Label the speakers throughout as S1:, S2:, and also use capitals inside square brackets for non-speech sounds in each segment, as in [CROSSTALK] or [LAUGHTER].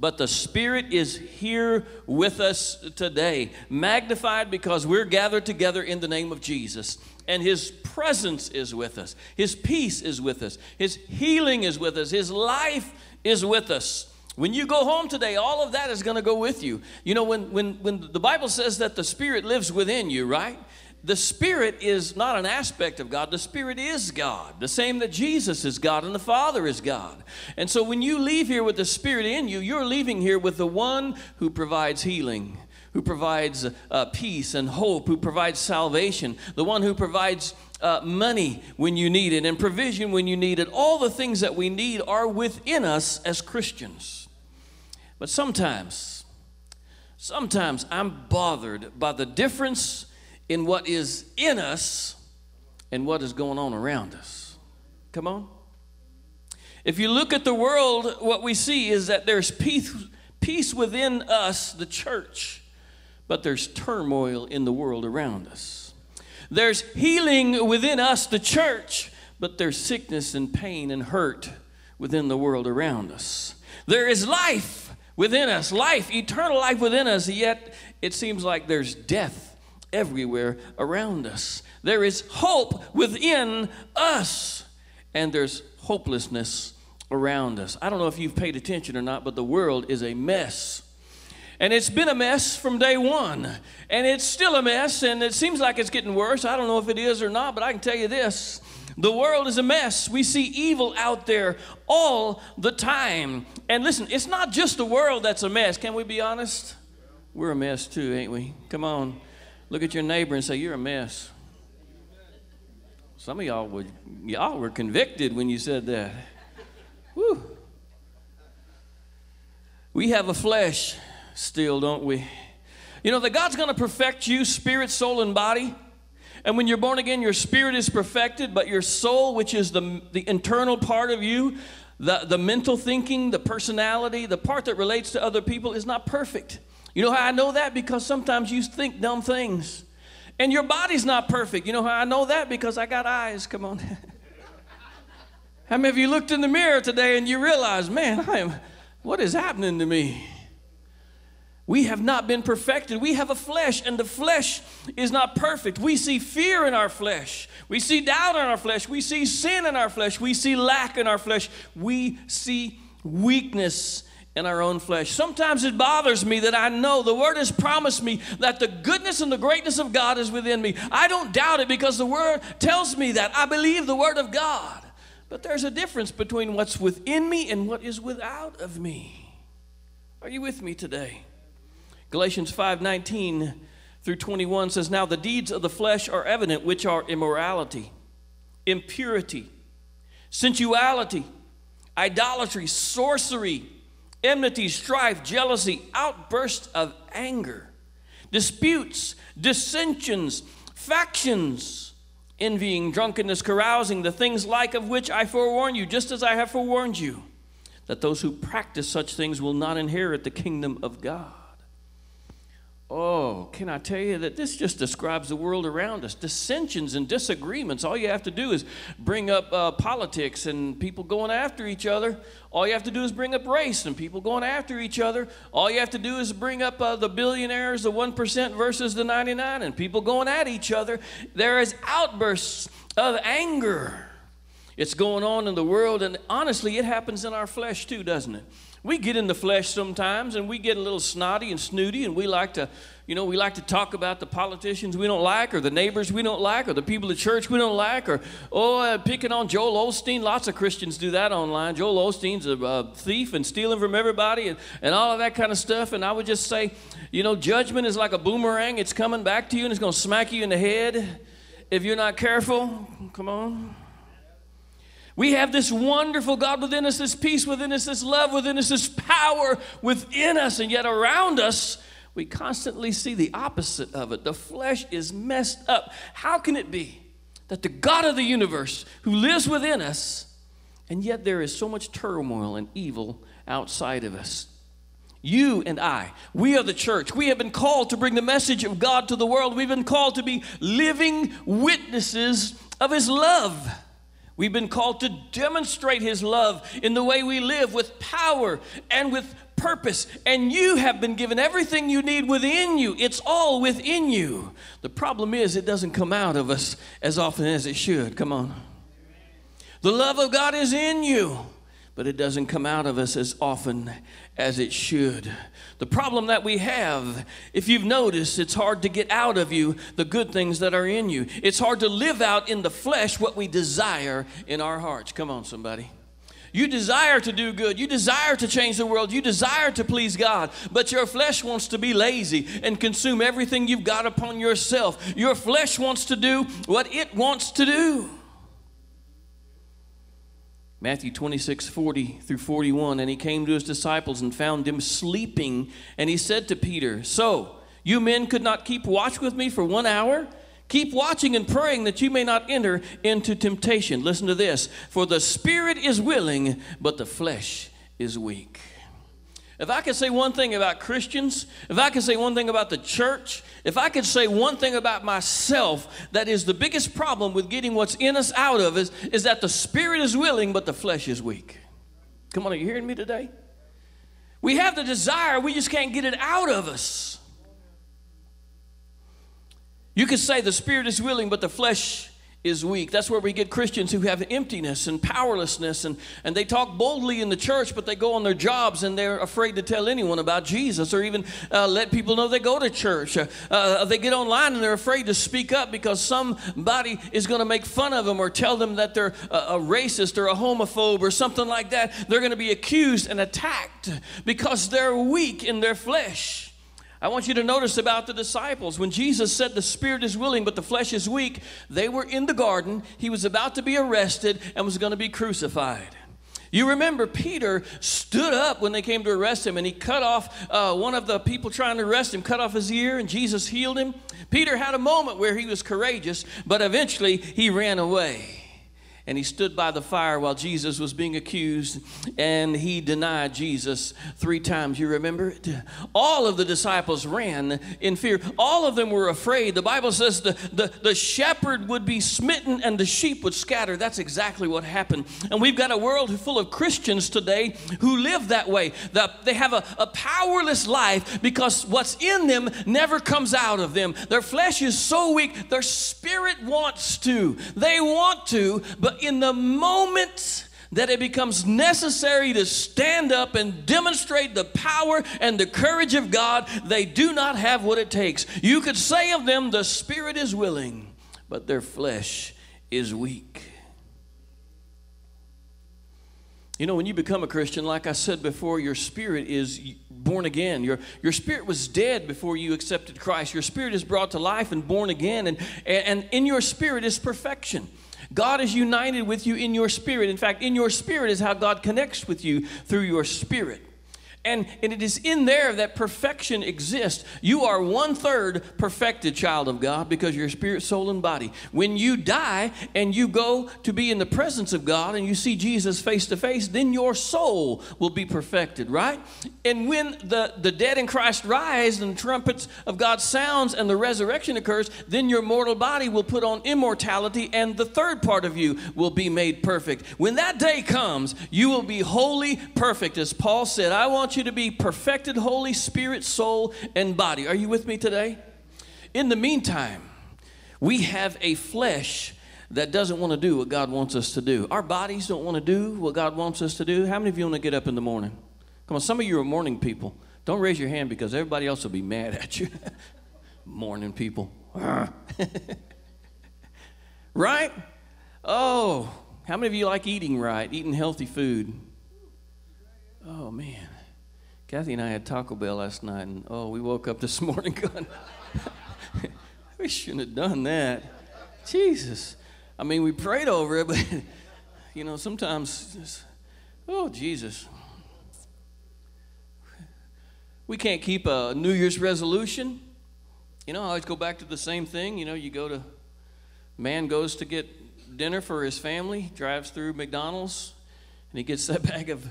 S1: but the Spirit is here with us today, magnified because we're gathered together in the name of Jesus. And His presence is with us, His peace is with us, His healing is with us, His life is with us. When you go home today, all of that is going to go with you. You know, when, when, when the Bible says that the Spirit lives within you, right? The Spirit is not an aspect of God. The Spirit is God. The same that Jesus is God and the Father is God. And so when you leave here with the Spirit in you, you're leaving here with the one who provides healing, who provides uh, peace and hope, who provides salvation, the one who provides uh, money when you need it and provision when you need it. All the things that we need are within us as Christians. But sometimes, sometimes I'm bothered by the difference in what is in us and what is going on around us. Come on. If you look at the world, what we see is that there's peace, peace within us, the church, but there's turmoil in the world around us. There's healing within us, the church, but there's sickness and pain and hurt within the world around us. There is life within us, life, eternal life within us, yet it seems like there's death everywhere around us. There is hope within us, and there's hopelessness around us. I don't know if you've paid attention or not, but the world is a mess. And it's been a mess from day one. And it's still a mess, and it seems like it's getting worse. I don't know if it is or not, but I can tell you this the world is a mess. We see evil out there all the time. And listen, it's not just the world that's a mess. Can we be honest? We're a mess too, ain't we? Come on. Look at your neighbor and say, You're a mess. Some of y'all would y'all were convicted when you said that. Whew. We have a flesh still, don't we? You know that God's going to perfect you, spirit, soul, and body. And when you're born again, your spirit is perfected, but your soul, which is the, the internal part of you, the, the mental thinking, the personality, the part that relates to other people, is not perfect. You know how I know that? Because sometimes you think dumb things. And your body's not perfect. You know how I know that? Because I got eyes. Come on. [LAUGHS] how many of you looked in the mirror today and you realized, man, I am, what is happening to me? We have not been perfected. We have a flesh, and the flesh is not perfect. We see fear in our flesh. We see doubt in our flesh. We see sin in our flesh. We see lack in our flesh. We see weakness in our own flesh. Sometimes it bothers me that I know the Word has promised me that the goodness and the greatness of God is within me. I don't doubt it because the Word tells me that. I believe the Word of God. But there's a difference between what's within me and what is without of me. Are you with me today? Galatians 5:19 through 21 says, Now the deeds of the flesh are evident, which are immorality, impurity, sensuality, idolatry, sorcery enmity, strife, jealousy, outbursts of anger, disputes, dissensions, factions, envying, drunkenness, carousing, the things like of which I forewarn you, just as I have forewarned you, that those who practice such things will not inherit the kingdom of God. Oh, can I tell you that this just describes the world around us? Dissensions and disagreements. All you have to do is bring up uh, politics and people going after each other. All you have to do is bring up race and people going after each other. All you have to do is bring up uh, the billionaires, the 1% versus the 99, and people going at each other. There is outbursts of anger. It's going on in the world, and honestly, it happens in our flesh too, doesn't it? We get in the flesh sometimes and we get a little snotty and snooty and we like to you know we like to talk about the politicians we don't like or the neighbors we don't like or the people at church we don't like or oh uh, picking on joel osteen. Lots of christians do that online. Joel osteen's a, a thief and stealing from everybody and, and all of that kind of stuff. And i would just say you know judgment is like a boomerang. It's coming back to you and it's going to smack you in the head. If you're not careful come on we have this wonderful God within us, this peace within us, this love within us, this power within us, and yet around us, we constantly see the opposite of it. The flesh is messed up. How can it be that the God of the universe, who lives within us, and yet there is so much turmoil and evil outside of us? You and I, we are the church. We have been called to bring the message of God to the world. We've been called to be living witnesses of His love. We've been called to demonstrate His love in the way we live with power and with purpose, and you have been given everything you need within you. It's all within you. The problem is, it doesn't come out of us as often as it should. Come on. The love of God is in you, but it doesn't come out of us as often as it should. The problem that we have, if you've noticed, it's hard to get out of you the good things that are in you. It's hard to live out in the flesh what we desire in our hearts. Come on, somebody. You desire to do good. You desire to change the world. You desire to please God. But your flesh wants to be lazy and consume everything you've got upon yourself. Your flesh wants to do what it wants to do. Matthew 26, 40 through 41. And he came to his disciples and found them sleeping. And he said to Peter, So, you men could not keep watch with me for one hour? Keep watching and praying that you may not enter into temptation. Listen to this. For the spirit is willing, but the flesh is weak. If I could say one thing about Christians, if I could say one thing about the church, if I could say one thing about myself that is the biggest problem with getting what's in us out of us, is that the spirit is willing, but the flesh is weak. Come on, are you hearing me today? We have the desire, we just can't get it out of us. You could say the spirit is willing, but the flesh is weak. That's where we get Christians who have emptiness and powerlessness, and, and they talk boldly in the church, but they go on their jobs and they're afraid to tell anyone about Jesus or even uh, let people know they go to church. Uh, uh, they get online and they're afraid to speak up because somebody is going to make fun of them or tell them that they're a, a racist or a homophobe or something like that. They're going to be accused and attacked because they're weak in their flesh. I want you to notice about the disciples. When Jesus said the spirit is willing, but the flesh is weak, they were in the garden. He was about to be arrested and was going to be crucified. You remember Peter stood up when they came to arrest him and he cut off uh, one of the people trying to arrest him, cut off his ear, and Jesus healed him. Peter had a moment where he was courageous, but eventually he ran away and he stood by the fire while Jesus was being accused, and he denied Jesus three times. You remember it? All of the disciples ran in fear. All of them were afraid. The Bible says the, the, the shepherd would be smitten and the sheep would scatter. That's exactly what happened. And we've got a world full of Christians today who live that way. That they have a, a powerless life because what's in them never comes out of them. Their flesh is so weak, their spirit wants to. They want to, but in the moment that it becomes necessary to stand up and demonstrate the power and the courage of God, they do not have what it takes. You could say of them, the spirit is willing, but their flesh is weak. You know, when you become a Christian, like I said before, your spirit is born again. Your, your spirit was dead before you accepted Christ. Your spirit is brought to life and born again, and, and in your spirit is perfection. God is united with you in your spirit. In fact, in your spirit is how God connects with you through your spirit. And, and it is in there that perfection exists. You are one third perfected child of God because you're spirit, soul, and body. When you die and you go to be in the presence of God and you see Jesus face to face, then your soul will be perfected, right? And when the, the dead in Christ rise and the trumpets of God sounds and the resurrection occurs, then your mortal body will put on immortality and the third part of you will be made perfect. When that day comes, you will be wholly perfect. As Paul said, I want want you to be perfected, Holy Spirit, soul, and body. Are you with me today? In the meantime, we have a flesh that doesn't want to do what God wants us to do. Our bodies don't want to do what God wants us to do. How many of you want to get up in the morning? Come on, some of you are morning people. Don't raise your hand because everybody else will be mad at you. [LAUGHS] morning people. [LAUGHS] right? Oh, how many of you like eating right, eating healthy food? Oh, man. Kathy and I had Taco Bell last night, and oh, we woke up this [LAUGHS] morning going, we shouldn't have done that. Jesus. I mean, we prayed over it, [LAUGHS] but, you know, sometimes, oh, Jesus. We can't keep a New Year's resolution. You know, I always go back to the same thing. You know, you go to, man goes to get dinner for his family, drives through McDonald's, and he gets that [LAUGHS] bag of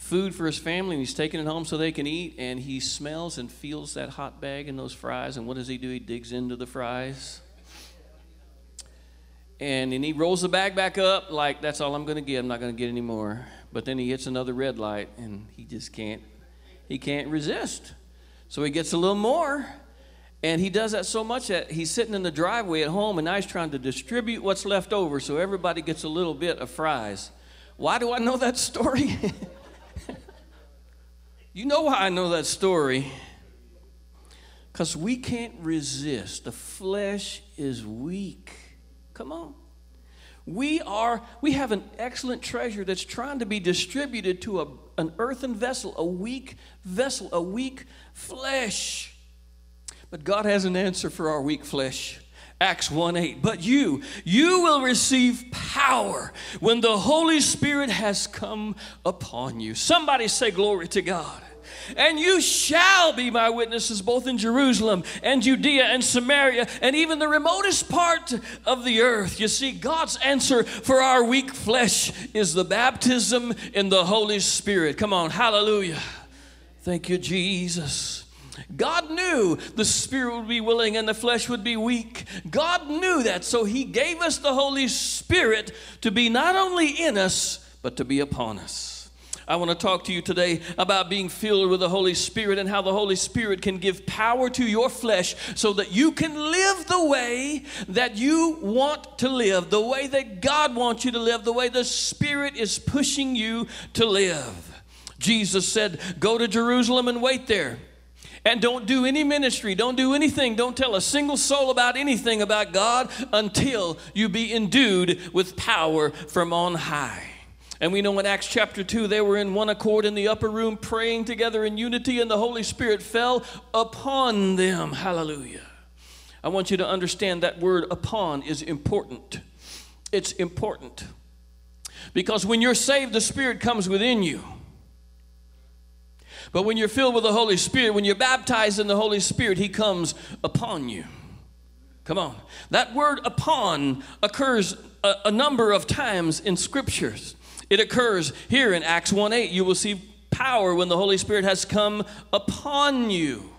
S1: food for his family and he's taking it home so they can eat and he smells and feels that hot bag and those fries and what does he do he digs into the fries and then he rolls the bag back up like that's all i'm going to get i'm not going to get any more but then he hits another red light and he just can't he can't resist. So he gets a little more. And he does that so much that he's sitting in the driveway at home and now he's trying to distribute what's left over so everybody gets a little bit of fries. Why do I know that story? [LAUGHS] you know why I know that story? Because we can't resist. The flesh is weak. Come on. We are, we have an excellent treasure that's trying to be distributed to a, an earthen vessel, a weak vessel, a weak flesh. But God has an answer for our weak flesh. Acts 1 8. But you, you will receive power when the Holy Spirit has come upon you. Somebody say, Glory to God. And you shall be my witnesses both in Jerusalem and Judea and Samaria and even the remotest part of the earth. You see, God's answer for our weak flesh is the baptism in the Holy Spirit. Come on, hallelujah. Thank you, Jesus. God knew the spirit would be willing and the flesh would be weak. God knew that, so He gave us the Holy Spirit to be not only in us, but to be upon us. I want to talk to you today about being filled with the Holy Spirit and how the Holy Spirit can give power to your flesh so that you can live the way that you want to live, the way that God wants you to live, the way the Spirit is pushing you to live. Jesus said, Go to Jerusalem and wait there. And don't do any ministry, don't do anything, don't tell a single soul about anything about God until you be endued with power from on high. And we know in Acts chapter 2, they were in one accord in the upper room praying together in unity, and the Holy Spirit fell upon them. Hallelujah. I want you to understand that word upon is important. It's important. Because when you're saved, the Spirit comes within you. But when you're filled with the Holy Spirit, when you're baptized in the Holy Spirit, He comes upon you. Come on. That word upon occurs a, a number of times in scriptures. It occurs here in Acts 1 8. You will see power when the Holy Spirit has come upon you.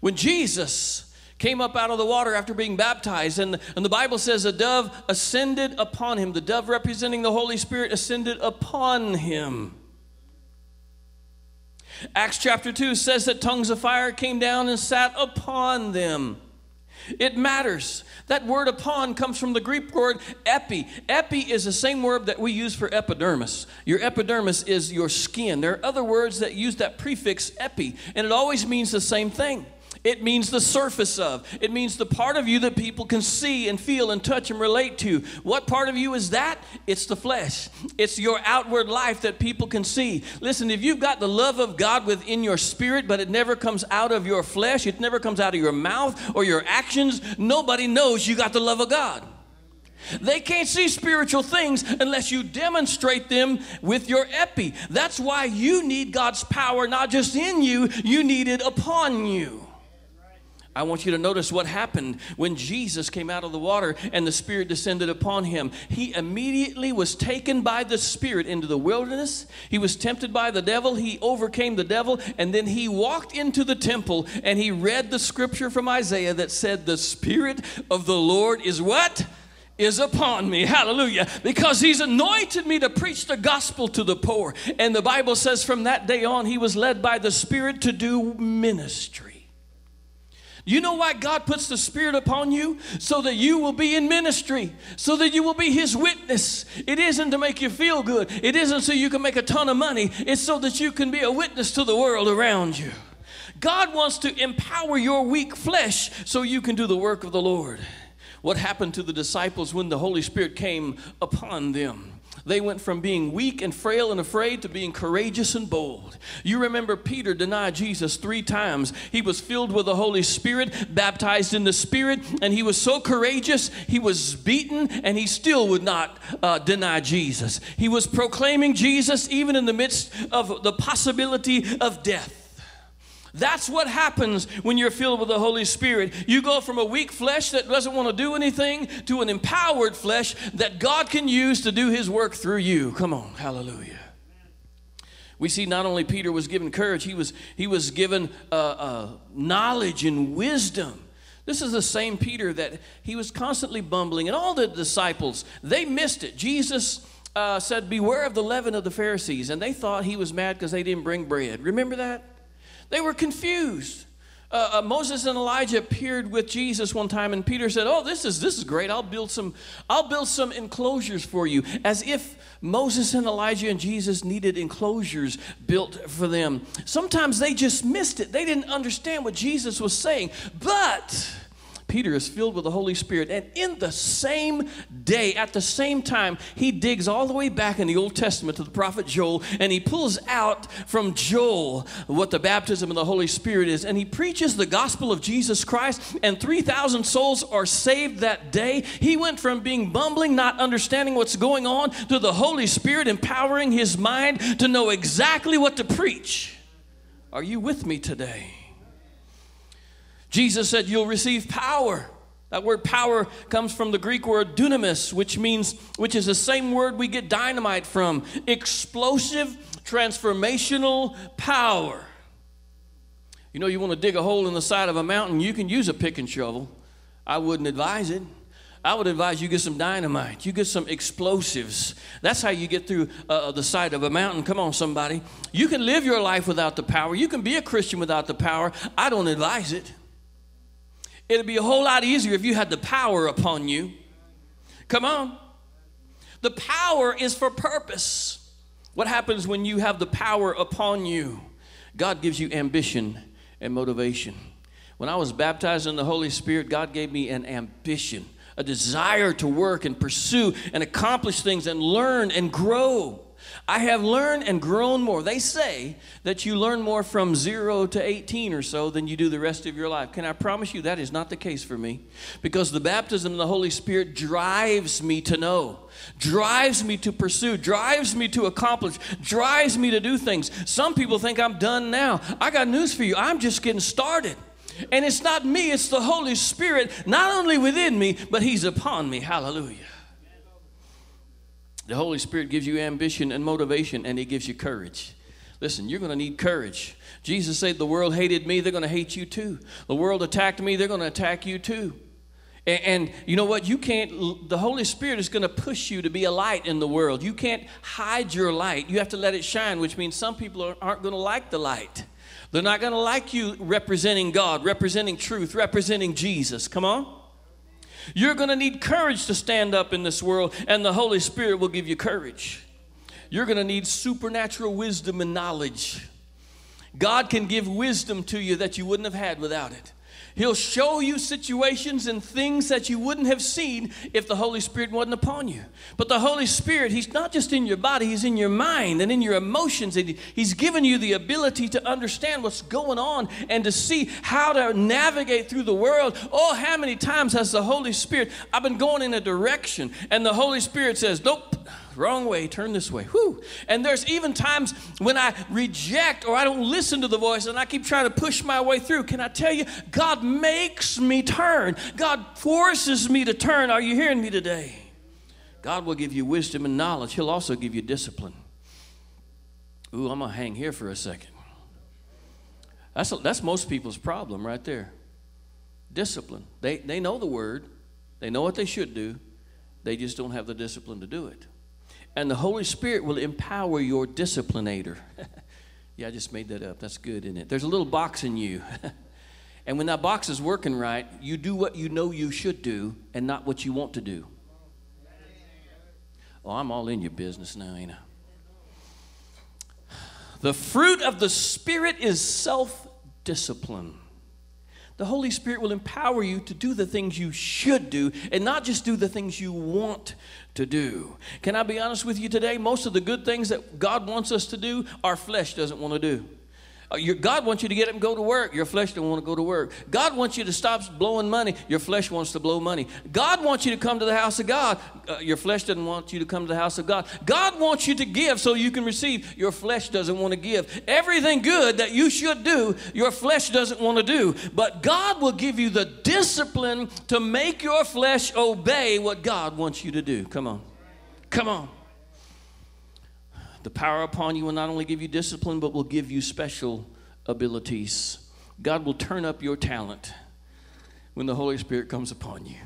S1: When Jesus came up out of the water after being baptized, and, and the Bible says a dove ascended upon him. The dove representing the Holy Spirit ascended upon him. Acts chapter 2 says that tongues of fire came down and sat upon them. It matters. That word upon comes from the Greek word epi. Epi is the same word that we use for epidermis. Your epidermis is your skin. There are other words that use that prefix epi, and it always means the same thing. It means the surface of. It means the part of you that people can see and feel and touch and relate to. What part of you is that? It's the flesh. It's your outward life that people can see. Listen, if you've got the love of God within your spirit, but it never comes out of your flesh, it never comes out of your mouth or your actions, nobody knows you got the love of God. They can't see spiritual things unless you demonstrate them with your epi. That's why you need God's power not just in you, you need it upon you. I want you to notice what happened when Jesus came out of the water and the Spirit descended upon him. He immediately was taken by the Spirit into the wilderness. He was tempted by the devil. He overcame the devil. And then he walked into the temple and he read the scripture from Isaiah that said, The Spirit of the Lord is what? is upon me. Hallelujah. Because he's anointed me to preach the gospel to the poor. And the Bible says from that day on, he was led by the Spirit to do ministry. You know why God puts the Spirit upon you? So that you will be in ministry, so that you will be His witness. It isn't to make you feel good, it isn't so you can make a ton of money, it's so that you can be a witness to the world around you. God wants to empower your weak flesh so you can do the work of the Lord. What happened to the disciples when the Holy Spirit came upon them? They went from being weak and frail and afraid to being courageous and bold. You remember Peter denied Jesus three times. He was filled with the Holy Spirit, baptized in the Spirit, and he was so courageous, he was beaten, and he still would not uh, deny Jesus. He was proclaiming Jesus even in the midst of the possibility of death. That's what happens when you're filled with the Holy Spirit. You go from a weak flesh that doesn't want to do anything to an empowered flesh that God can use to do His work through you. Come on, hallelujah. We see not only Peter was given courage, he was, he was given uh, uh, knowledge and wisdom. This is the same Peter that he was constantly bumbling, and all the disciples, they missed it. Jesus uh, said, Beware of the leaven of the Pharisees. And they thought he was mad because they didn't bring bread. Remember that? They were confused. Uh, uh, Moses and Elijah appeared with Jesus one time, and Peter said, "Oh, this is this is great. I'll build some, I'll build some enclosures for you." As if Moses and Elijah and Jesus needed enclosures built for them. Sometimes they just missed it. They didn't understand what Jesus was saying, but Peter is filled with the Holy Spirit. And in the same day, at the same time, he digs all the way back in the Old Testament to the prophet Joel and he pulls out from Joel what the baptism of the Holy Spirit is. And he preaches the gospel of Jesus Christ, and 3,000 souls are saved that day. He went from being bumbling, not understanding what's going on, to the Holy Spirit empowering his mind to know exactly what to preach. Are you with me today? Jesus said, You'll receive power. That word power comes from the Greek word dunamis, which means, which is the same word we get dynamite from explosive, transformational power. You know, you want to dig a hole in the side of a mountain, you can use a pick and shovel. I wouldn't advise it. I would advise you get some dynamite. You get some explosives. That's how you get through uh, the side of a mountain. Come on, somebody. You can live your life without the power. You can be a Christian without the power. I don't advise it. It'd be a whole lot easier if you had the power upon you. Come on. The power is for purpose. What happens when you have the power upon you? God gives you ambition and motivation. When I was baptized in the Holy Spirit, God gave me an ambition, a desire to work and pursue and accomplish things and learn and grow. I have learned and grown more. They say that you learn more from zero to 18 or so than you do the rest of your life. Can I promise you that is not the case for me? Because the baptism of the Holy Spirit drives me to know, drives me to pursue, drives me to accomplish, drives me to do things. Some people think I'm done now. I got news for you. I'm just getting started. And it's not me, it's the Holy Spirit, not only within me, but He's upon me. Hallelujah. The Holy Spirit gives you ambition and motivation, and He gives you courage. Listen, you're going to need courage. Jesus said, The world hated me, they're going to hate you too. The world attacked me, they're going to attack you too. And, and, you know what? You can't, the Holy Spirit is going to push you to be a light in the world. You can't hide your light. You have to let it shine, which means some people are, aren't going to like the light. They're not going to like you representing God, representing truth, representing Jesus. Come on. You're going to need courage to stand up in this world, and the Holy Spirit will give you courage. You're going to need supernatural wisdom and knowledge. God can give wisdom to you that you wouldn't have had without it. He'll show you situations and things that you wouldn't have seen if the Holy Spirit wasn't upon you. But the Holy Spirit, He's not just in your body, He's in your mind and in your emotions. And he's given you the ability to understand what's going on and to see how to navigate through the world. Oh, how many times has the Holy Spirit, I've been going in a direction, and the Holy Spirit says, Nope wrong way, turn this way. Whew. And there's even times when I reject or I don't listen to the voice and I keep trying to push my way through. Can I tell you, God makes me turn. God forces me to turn. Are you hearing me today? God will give you wisdom and knowledge. He'll also give you discipline. Ooh, I'm going to hang here for a second. That's, a, that's most people's problem right there. Discipline. They, they know the word, they know what they should do, they just don't have the discipline to do it. And the Holy Spirit will empower your disciplinator. [LAUGHS] yeah, I just made that up. That's good, isn't it? There's a little box in you. [LAUGHS] and when that box is working right, you do what you know you should do and not what you want to do. Oh, I'm all in your business now, ain't I? [SIGHS] The fruit of the Spirit is self discipline. The Holy Spirit will empower you to do the things you should do and not just do the things you want to do. Can I be honest with you today? Most of the good things that God wants us to do, our flesh doesn't want to do. Uh, your, God wants you to get up and go to work. Your flesh don't want to go to work. God wants you to stop blowing money. Your flesh wants to blow money. God wants you to come to the house of God. Uh, your flesh doesn't want you to come to the house of God. God wants you to give so you can receive. Your flesh doesn't want to give. Everything good that you should do, your flesh doesn't want to do. But God will give you the discipline to make your flesh obey what God wants you to do. Come on. Come on. The power upon you will not only give you discipline, but will give you special abilities. God will turn up your talent when the Holy Spirit comes upon you.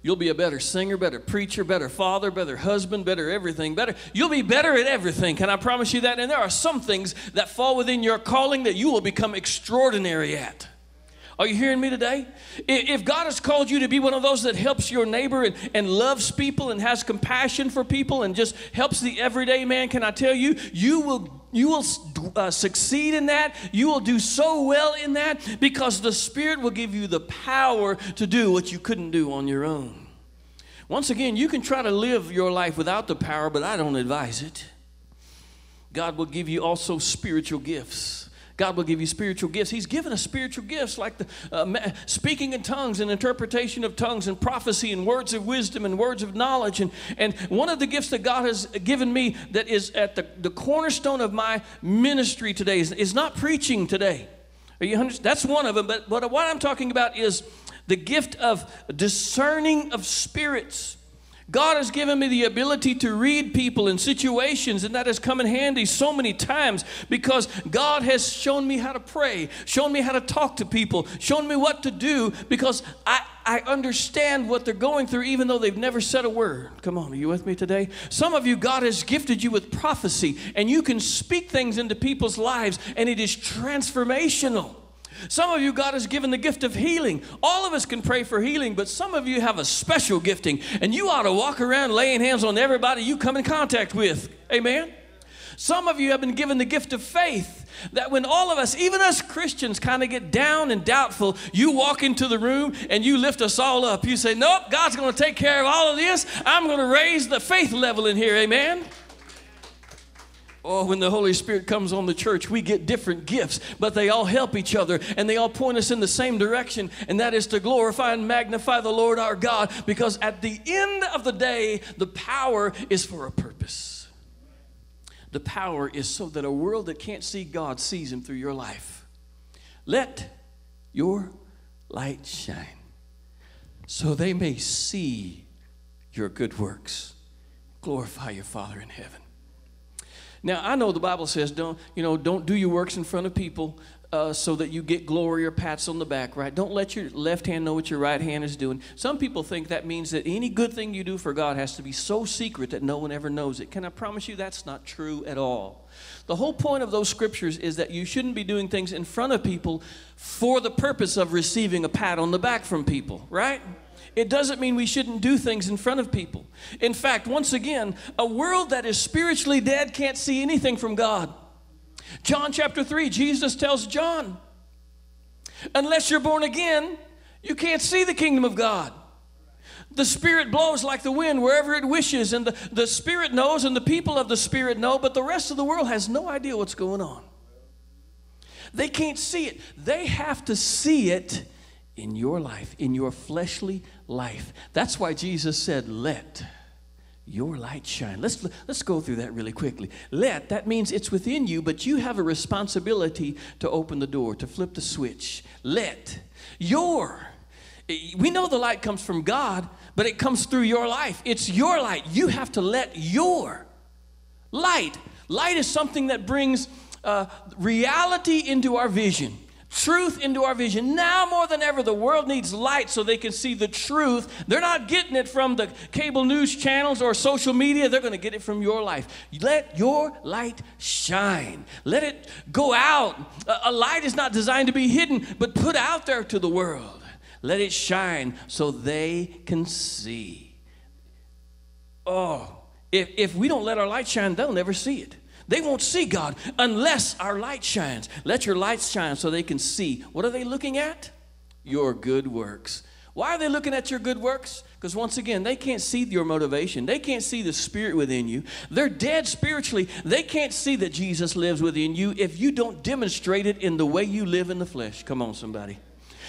S1: You'll be a better singer, better preacher, better father, better husband, better everything, better. You'll be better at everything. Can I promise you that? And there are some things that fall within your calling that you will become extraordinary at. Are you hearing me today? If God has called you to be one of those that helps your neighbor and, and loves people and has compassion for people and just helps the everyday man, can I tell you, you will you will uh, succeed in that. You will do so well in that because the Spirit will give you the power to do what you couldn't do on your own. Once again, you can try to live your life without the power, but I don't advise it. God will give you also spiritual gifts. God will give you spiritual gifts. He's given us spiritual gifts like the uh, speaking in tongues and interpretation of tongues and prophecy and words of wisdom and words of knowledge. And, and one of the gifts that God has given me that is at the, the cornerstone of my ministry today is, is not preaching today. Are you understand? That's one of them. But, but what I'm talking about is the gift of discerning of spirits. God has given me the ability to read people in situations, and that has come in handy so many times because God has shown me how to pray, shown me how to talk to people, shown me what to do because I, I understand what they're going through even though they've never said a word. Come on, are you with me today? Some of you, God has gifted you with prophecy, and you can speak things into people's lives, and it is transformational. Some of you, God has given the gift of healing. All of us can pray for healing, but some of you have a special gifting, and you ought to walk around laying hands on everybody you come in contact with. Amen? Some of you have been given the gift of faith. That when all of us, even us Christians, kind of get down and doubtful, you walk into the room and you lift us all up. You say, Nope, God's going to take care of all of this. I'm going to raise the faith level in here. Amen? Oh, when the Holy Spirit comes on the church, we get different gifts, but they all help each other and they all point us in the same direction, and that is to glorify and magnify the Lord our God because at the end of the day, the power is for a purpose. The power is so that a world that can't see God sees Him through your life. Let your light shine so they may see your good works. Glorify your Father in heaven. Now I know the Bible says don't you know don't do your works in front of people uh, so that you get glory or pats on the back, right? Don't let your left hand know what your right hand is doing. Some people think that means that any good thing you do for God has to be so secret that no one ever knows it. Can I promise you that's not true at all? The whole point of those scriptures is that you shouldn't be doing things in front of people for the purpose of receiving a pat on the back from people, right? It doesn't mean we shouldn't do things in front of people. In fact, once again, a world that is spiritually dead can't see anything from God. John chapter 3, Jesus tells John, unless you're born again, you can't see the kingdom of God. The Spirit blows like the wind wherever it wishes, and the, the Spirit knows, and the people of the Spirit know, but the rest of the world has no idea what's going on. They can't see it. They have to see it in your life, in your fleshly life. That's why Jesus said, Let your light shine. Let's, let's go through that really quickly. Let, that means it's within you, but you have a responsibility to open the door, to flip the switch. Let your, we know the light comes from God, but it comes through your life. It's your light. You have to let your light. Light is something that brings uh, reality into our vision truth into our vision. Now more than ever, the world needs light so they can see the truth. They're not getting it from the cable news channels or social media, they're going to get it from your life. Let your light shine, let it go out. A light is not designed to be hidden, but put out there to the world. Let it shine so they can see. Oh, if, if we don't let our light shine, they'll never see it. They won't see God unless our light shines. Let your light shine so they can see. What are they looking at? Your good works. Why are they looking at your good works? Because once again, they can't see your motivation. They can't see the spirit within you. They're dead spiritually. They can't see that Jesus lives within you if you don't demonstrate it in the way you live in the flesh. Come on, somebody.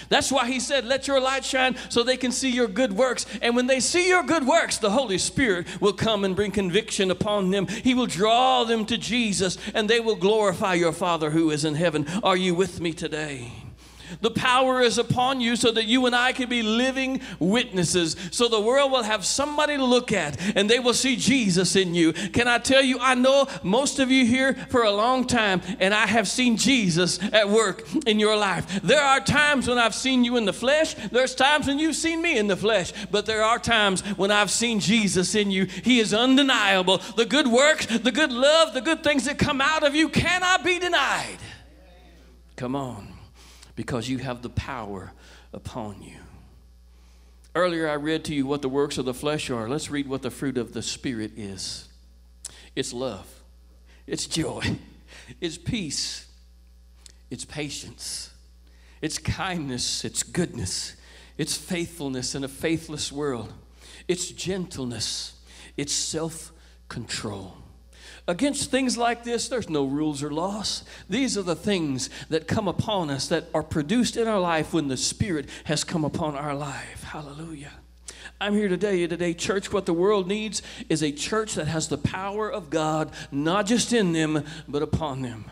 S1: That's why he said, Let your light shine so they can see your good works. And when they see your good works, the Holy Spirit will come and bring conviction upon them. He will draw them to Jesus and they will glorify your Father who is in heaven. Are you with me today? The power is upon you so that you and I can be living witnesses. So the world will have somebody to look at and they will see Jesus in you. Can I tell you, I know most of you here for a long time, and I have seen Jesus at work in your life. There are times when I've seen you in the flesh, there's times when you've seen me in the flesh, but there are times when I've seen Jesus in you. He is undeniable. The good works, the good love, the good things that come out of you cannot be denied. Come on, because you have the power upon you. Earlier, I read to you what the works of the flesh are. Let's read what the fruit of the Spirit is. It's love, it's joy, [LAUGHS] it's peace, it's patience, it's kindness, it's goodness, it's faithfulness in a faithless world, it's gentleness, it's self control. Against things like this, there's no rules or laws. These are the things that come upon us that are produced in our life when the Spirit has come upon our life. Hallelujah. I'm here to tell you today, church, what the world needs is a church that has the power of God, not just in them, but upon them.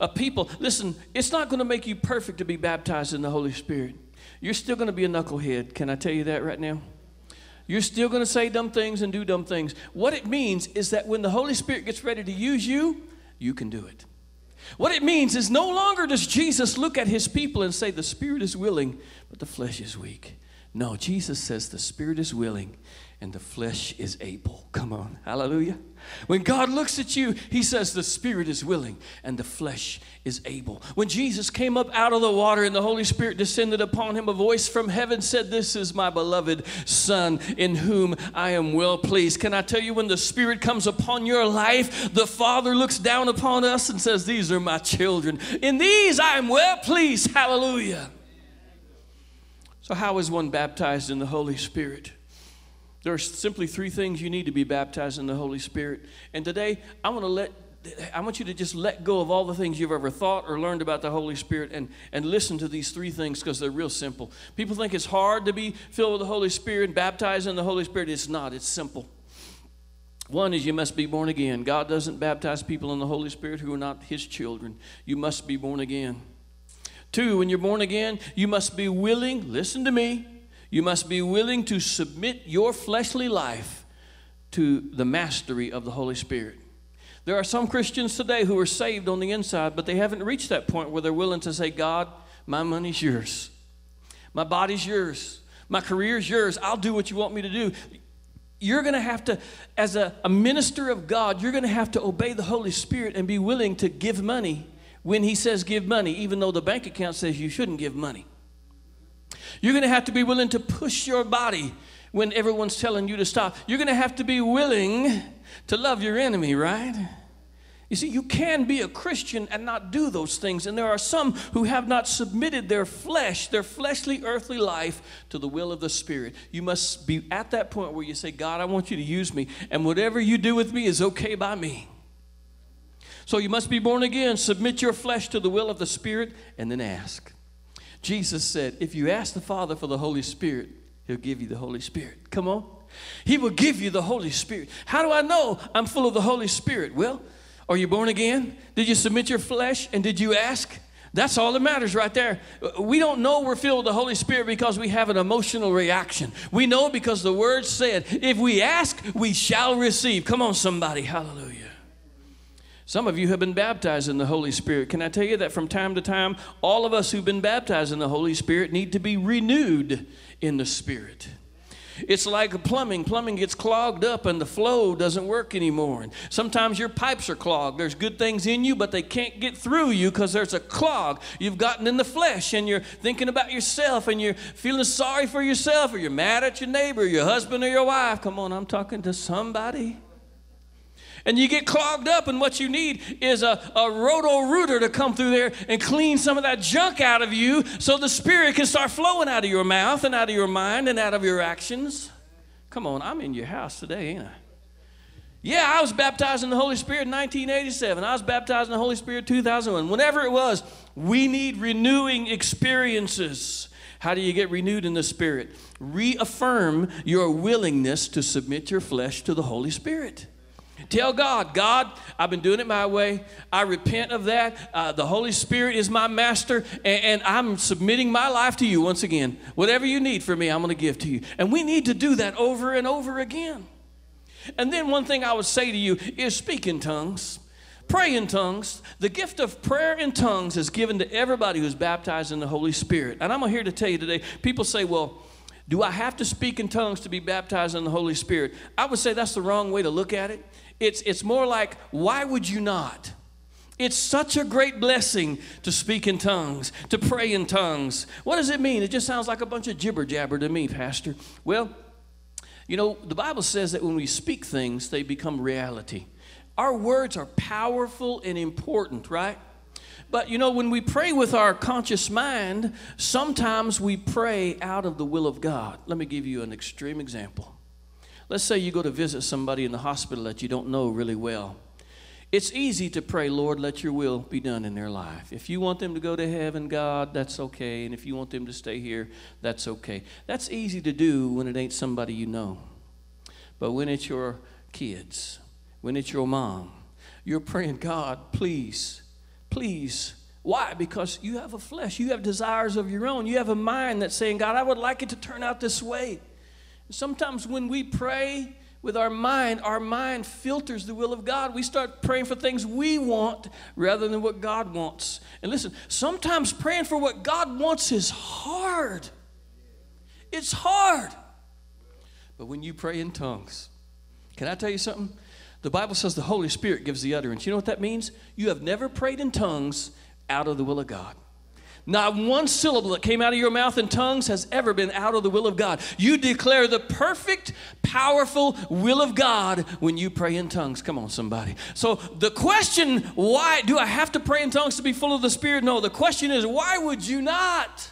S1: A people, listen, it's not going to make you perfect to be baptized in the Holy Spirit. You're still going to be a knucklehead. Can I tell you that right now? You're still going to say dumb things and do dumb things. What it means is that when the Holy Spirit gets ready to use you, you can do it. What it means is no longer does Jesus look at his people and say, The spirit is willing, but the flesh is weak. No, Jesus says, The spirit is willing and the flesh is able. Come on, hallelujah. When God looks at you, He says, The spirit is willing and the flesh is able. When Jesus came up out of the water and the Holy Spirit descended upon him, a voice from heaven said, This is my beloved Son in whom I am well pleased. Can I tell you, when the Spirit comes upon your life, the Father looks down upon us and says, These are my children. In these I am well pleased. Hallelujah. So, how is one baptized in the Holy Spirit? There are simply three things you need to be baptized in the Holy Spirit. And today, I want to let I want you to just let go of all the things you've ever thought or learned about the Holy Spirit and, and listen to these three things because they're real simple. People think it's hard to be filled with the Holy Spirit and baptized in the Holy Spirit. It's not, it's simple. One is you must be born again. God doesn't baptize people in the Holy Spirit who are not His children. You must be born again. Two, when you're born again, you must be willing, listen to me, you must be willing to submit your fleshly life to the mastery of the Holy Spirit. There are some Christians today who are saved on the inside, but they haven't reached that point where they're willing to say, God, my money's yours. My body's yours. My career's yours. I'll do what you want me to do. You're going to have to, as a, a minister of God, you're going to have to obey the Holy Spirit and be willing to give money when He says give money, even though the bank account says you shouldn't give money. You're going to have to be willing to push your body when everyone's telling you to stop. You're going to have to be willing to love your enemy, right? You see, you can be a Christian and not do those things. And there are some who have not submitted their flesh, their fleshly, earthly life, to the will of the Spirit. You must be at that point where you say, God, I want you to use me, and whatever you do with me is okay by me. So you must be born again, submit your flesh to the will of the Spirit, and then ask. Jesus said, If you ask the Father for the Holy Spirit, He'll give you the Holy Spirit. Come on. He will give you the Holy Spirit. How do I know I'm full of the Holy Spirit? Well, are you born again? Did you submit your flesh and did you ask? That's all that matters right there. We don't know we're filled with the Holy Spirit because we have an emotional reaction. We know because the Word said, if we ask, we shall receive. Come on, somebody. Hallelujah. Some of you have been baptized in the Holy Spirit. Can I tell you that from time to time, all of us who've been baptized in the Holy Spirit need to be renewed in the Spirit? It's like plumbing. Plumbing gets clogged up and the flow doesn't work anymore. And sometimes your pipes are clogged. There's good things in you, but they can't get through you because there's a clog. You've gotten in the flesh and you're thinking about yourself and you're feeling sorry for yourself or you're mad at your neighbor, your husband, or your wife. Come on, I'm talking to somebody and you get clogged up, and what you need is a, a roto rooter to come through there and clean some of that junk out of you so the Spirit can start flowing out of your mouth and out of your mind and out of your actions. Come on, I'm in your house today, ain't I? Yeah, I was baptized in the Holy Spirit in 1987. I was baptized in the Holy Spirit 2001. Whenever it was, we need renewing experiences. How do you get renewed in the Spirit? Reaffirm your willingness to submit your flesh to the Holy Spirit. Tell God, God, I've been doing it my way. I repent of that. Uh, the Holy Spirit is my master, and, and, I'm submitting my life to you once again. Whatever you need for me, I'm going to give to you. And we need to do that over and over again. And then one thing I would say to you is speak in tongues. Pray in tongues. The gift of prayer in tongues is given to everybody who's baptized in the Holy Spirit. And I'm here to tell you today, people say, well, do I have to speak in tongues to be baptized in the Holy Spirit? I would say that's the wrong way to look at it. It's, it's more like, why would you not? It's such a great blessing to speak in tongues, to pray in tongues. What does it mean? It just sounds like a bunch of jibber jabber to me, Pastor. Well, you know, the Bible says that when we speak things, they become reality. Our words are powerful and important, right? But you know, when we pray with our conscious mind, sometimes we pray out of the will of God. Let me give you an extreme example. Let's say you go to visit somebody in the hospital that you don't know really well. It's easy to pray, Lord, let your will be done in their life. If you want them to go to heaven, God, that's okay. And if you want them to stay here, that's okay. That's easy to do when it ain't somebody you know. But when it's your kids, when it's your mom, you're praying, God, please, please. Why? Because you have a flesh, you have desires of your own, you have a mind that's saying, God, I would like it to turn out this way. Sometimes when we pray with our mind, our mind filters the will of God. We start praying for things we want rather than what God wants. And listen, sometimes praying for what God wants is hard. It's hard. But when you pray in tongues, can I tell you something? The Bible says the Holy Spirit gives the utterance. You know what that means? You have never prayed in tongues out of the will of God. Not one syllable that came out of your mouth in tongues has ever been out of the will of God. You declare the perfect, powerful will of God when you pray in tongues. Come on, somebody. So the question, why do I have to pray in tongues to be full of the Spirit? No, the question is, why would you not?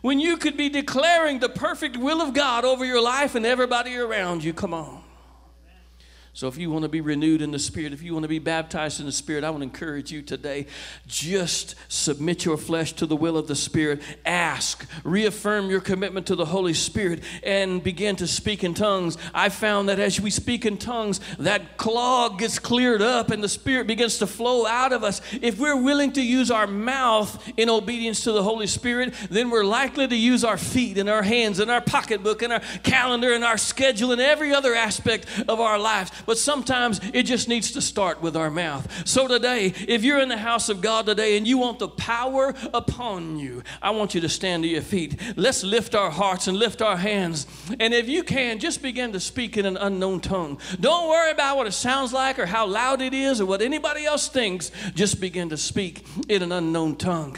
S1: When you could be declaring the perfect will of God over your life and everybody around you. Come on. So, if you want to be renewed in the Spirit, if you want to be baptized in the Spirit, I want to encourage you today just submit your flesh to the will of the Spirit. Ask, reaffirm your commitment to the Holy Spirit, and begin to speak in tongues. I found that as we speak in tongues, that clog gets cleared up and the Spirit begins to flow out of us. If we're willing to use our mouth in obedience to the Holy Spirit, then we're likely to use our feet and our hands and our pocketbook and our calendar and our schedule and every other aspect of our lives but sometimes it just needs to start with our mouth. So today, if you're in the house of God today and you want the power upon you, I want you to stand to your feet. Let's lift our hearts and lift our hands. And if you can, just begin to speak in an unknown tongue. Don't worry about what it sounds like or how loud it is or what anybody else thinks. Just begin to speak in an unknown tongue.